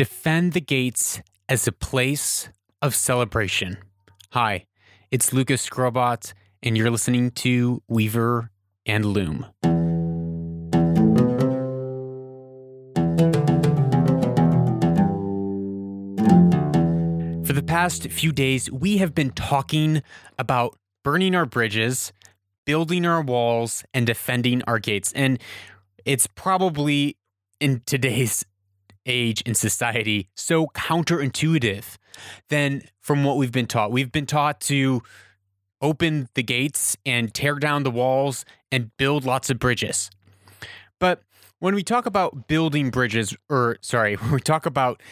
defend the gates as a place of celebration. Hi, it's Lucas Skrobot, and you're listening to Weaver and Loom. For the past few days, we have been talking about burning our bridges, building our walls, and defending our gates. And it's probably in today's age in society so counterintuitive than from what we've been taught. We've been taught to open the gates and tear down the walls and build lots of bridges. But when we talk about building bridges, or sorry, when we talk about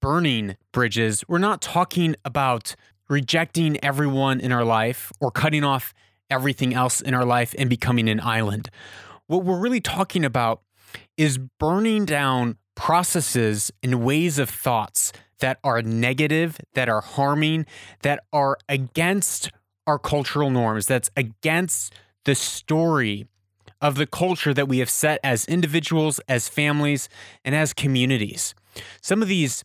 burning bridges, we're not talking about rejecting everyone in our life or cutting off everything else in our life and becoming an island. What we're really talking about is burning down processes and ways of thoughts that are negative, that are harming, that are against our cultural norms, that's against the story of the culture that we have set as individuals, as families, and as communities. Some of these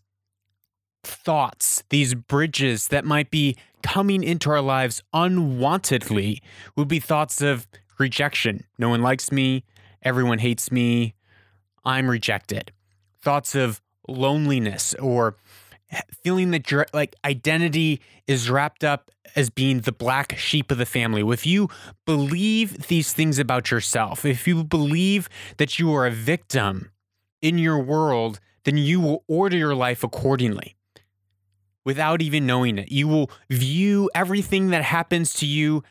thoughts, these bridges that might be coming into our lives unwantedly, would be thoughts of rejection. No one likes me. Everyone hates me. I'm rejected thoughts of loneliness or feeling that your like identity is wrapped up as being the black sheep of the family. If you believe these things about yourself, if you believe that you are a victim in your world, then you will order your life accordingly without even knowing it. You will view everything that happens to you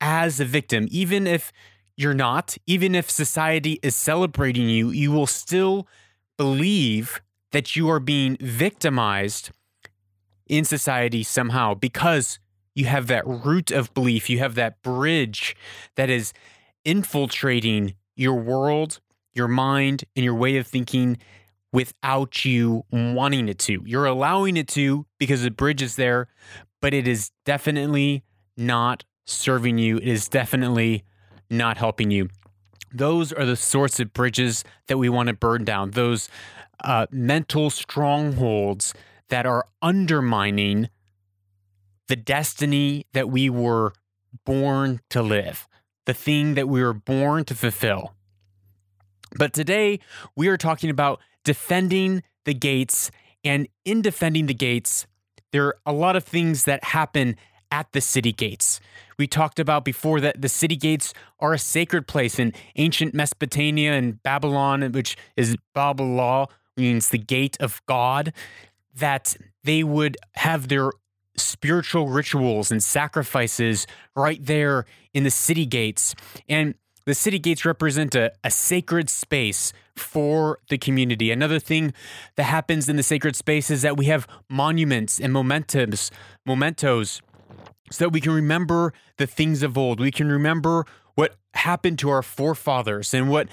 as a victim, even if you're not, even if society is celebrating you, you will still believe that you are being victimized in society somehow because you have that root of belief, you have that bridge that is infiltrating your world, your mind, and your way of thinking without you wanting it to. You're allowing it to because the bridge is there, but it is definitely not serving you. It is definitely not helping you those are the sorts of bridges that we want to burn down, those uh, mental strongholds that are undermining the destiny that we were born to live, the thing that we were born to fulfill. But today we are talking about defending the gates. And in defending the gates, there are a lot of things that happen at the city gates. We talked about before that the city gates are a sacred place in ancient Mesopotamia and Babylon, which is Babylon, means the gate of God, that they would have their spiritual rituals and sacrifices right there in the city gates. And the city gates represent a, a sacred space for the community. Another thing that happens in the sacred space is that we have monuments and momentums, mementos so that we can remember the things of old. We can remember what happened to our forefathers and what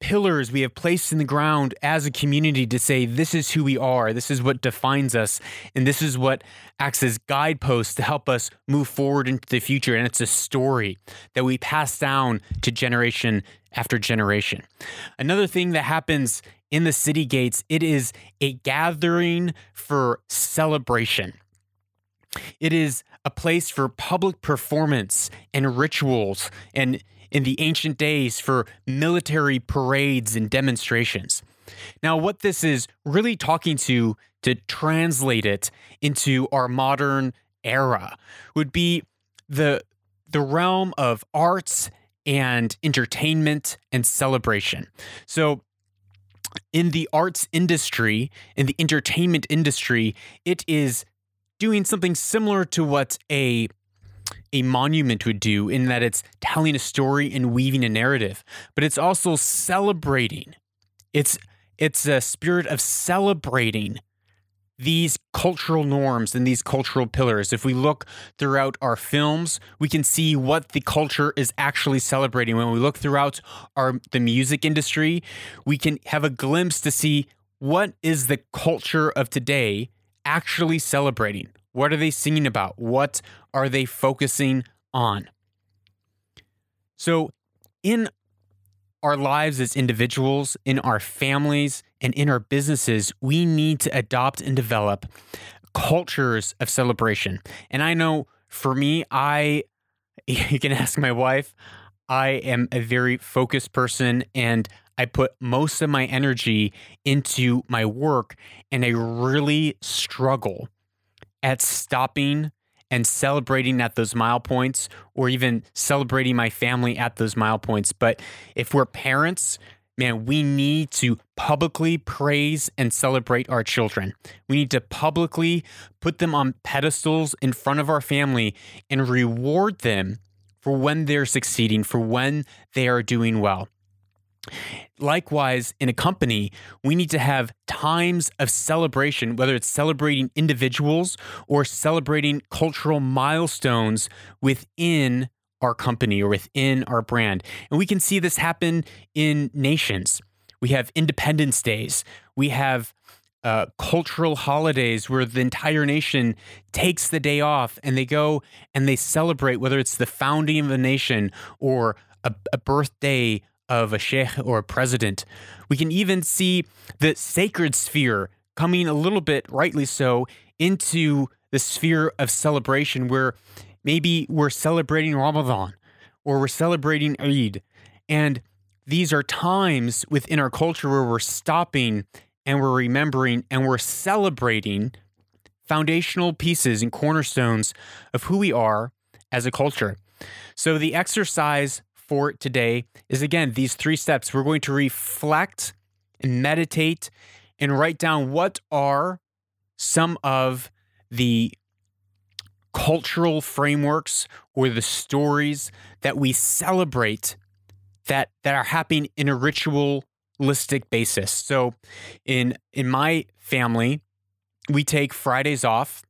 pillars we have placed in the ground as a community to say, this is who we are, this is what defines us, and this is what acts as guideposts to help us move forward into the future. And it's a story that we pass down to generation after generation. Another thing that happens in the city gates, it is a gathering for celebration. It is a place for public performance and rituals, and in the ancient days for military parades and demonstrations. Now, what this is really talking to to translate it into our modern era would be the the realm of arts and entertainment and celebration. So in the arts industry, in the entertainment industry, it is doing something similar to what a a monument would do in that it's telling a story and weaving a narrative, but it's also celebrating. It's it's a spirit of celebrating these cultural norms and these cultural pillars. If we look throughout our films, we can see what the culture is actually celebrating. When we look throughout our the music industry, we can have a glimpse to see what is the culture of today actually celebrating? What are they singing about? What are they focusing on? So, in our lives as individuals, in our families, and in our businesses, we need to adopt and develop cultures of celebration. And I know for me, I, you can ask my wife, I am a very focused person and I put most of my energy into my work and I really struggle at stopping and celebrating at those mile points or even celebrating my family at those mile points. But if we're parents, man, we need to publicly praise and celebrate our children. We need to publicly put them on pedestals in front of our family and reward them for when they're succeeding, for when they are doing well. Likewise, in a company, we need to have times of celebration, whether it's celebrating individuals or celebrating cultural milestones within our company or within our brand. And we can see this happen in nations. We have Independence Days, we have uh, cultural holidays where the entire nation takes the day off and they go and they celebrate, whether it's the founding of a nation or a, a birthday of a sheikh or a president. We can even see the sacred sphere coming a little bit, rightly so, into the sphere of celebration where maybe we're celebrating Ramadan or we're celebrating Eid. And these are times within our culture where we're stopping and we're remembering and we're celebrating foundational pieces and cornerstones of who we are as a culture. So the exercise for today is again these three steps. We're going to reflect and meditate and write down what are some of the cultural frameworks or the stories that we celebrate that that are happening in a ritualistic basis. So in in my family, we take Fridays off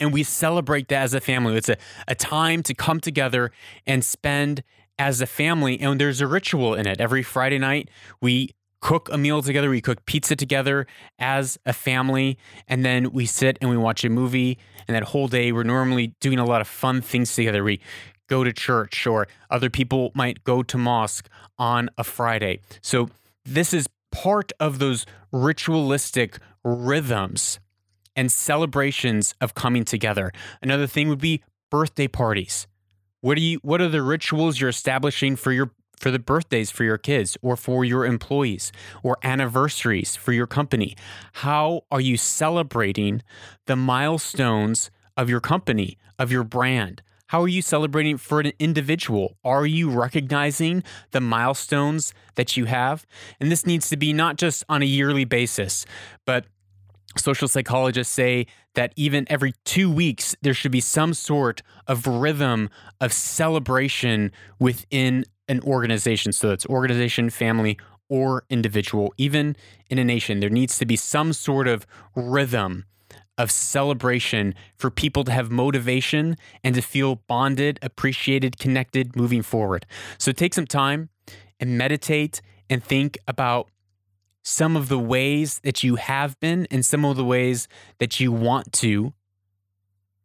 and we celebrate that as a family. It's a, a time to come together and spend as a family, and there's a ritual in it. Every Friday night, we cook a meal together, we cook pizza together as a family, and then we sit and we watch a movie. And that whole day, we're normally doing a lot of fun things together. We go to church, or other people might go to mosque on a Friday. So, this is part of those ritualistic rhythms and celebrations of coming together. Another thing would be birthday parties. What are you what are the rituals you're establishing for your for the birthdays for your kids or for your employees or anniversaries for your company? How are you celebrating the milestones of your company, of your brand? How are you celebrating for an individual? Are you recognizing the milestones that you have? And this needs to be not just on a yearly basis, but social psychologists say that even every two weeks, there should be some sort of rhythm of celebration within an organization. So it's organization, family, or individual. Even in a nation, there needs to be some sort of rhythm of celebration for people to have motivation and to feel bonded, appreciated, connected moving forward. So take some time and meditate and think about some of the ways that you have been and some of the ways that you want to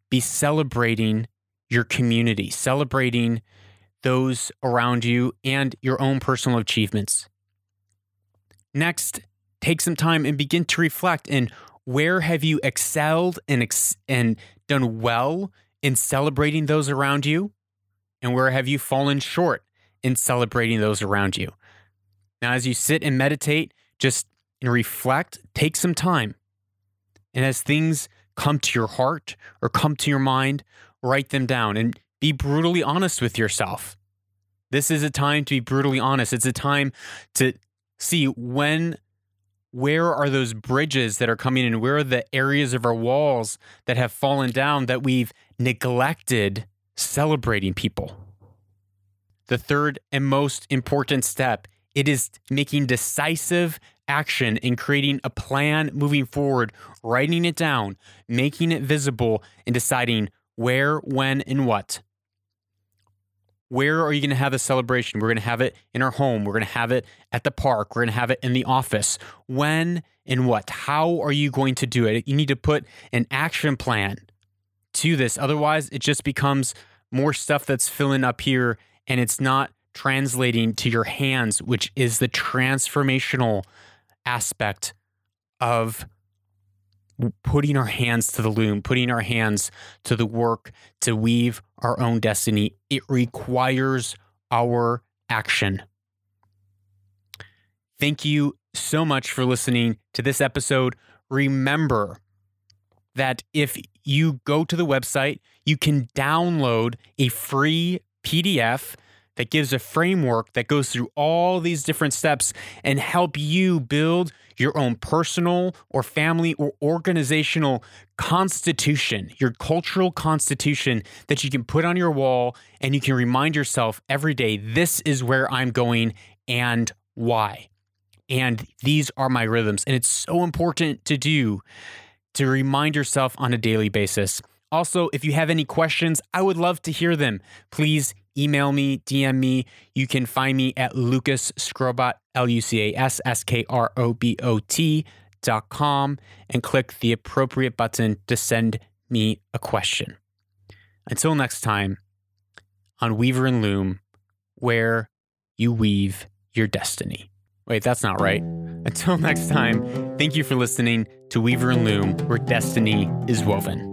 be celebrating your community, celebrating those around you and your own personal achievements. Next, take some time and begin to reflect in where have you excelled and ex- and done well in celebrating those around you and where have you fallen short in celebrating those around you. Now as you sit and meditate, just and reflect, take some time. And as things come to your heart or come to your mind, write them down and be brutally honest with yourself. This is a time to be brutally honest. It's a time to see when where are those bridges that are coming in? Where are the areas of our walls that have fallen down that we've neglected celebrating people? The third and most important step it is making decisive action in creating a plan moving forward, writing it down, making it visible, and deciding where, when, and what. Where are you going to have the celebration? We're going to have it in our home. We're going to have it at the park. We're going to have it in the office. When and what? How are you going to do it? You need to put an action plan to this. Otherwise, it just becomes more stuff that's filling up here and it's not translating to your hands, which is the transformational aspect of putting our hands to the loom, putting our hands to the work to weave our own destiny. It requires our action. Thank you so much for listening to this episode. Remember that if you go to the website, you can download a free PDF that gives a framework that goes through all these different steps and help you build your own personal or family or organizational constitution, your cultural constitution that you can put on your wall and you can remind yourself every day this is where I'm going and why. And these are my rhythms. And it's so important to do to remind yourself on a daily basis. Also, if you have any questions, I would love to hear them. Please email me, DM me. You can find me at Lucas Skrobot, L U C A S S K R O B O T dot com, and click the appropriate button to send me a question. Until next time, on Weaver and Loom, where you weave your destiny. Wait, that's not right. Until next time, thank you for listening to Weaver and Loom, where destiny is woven.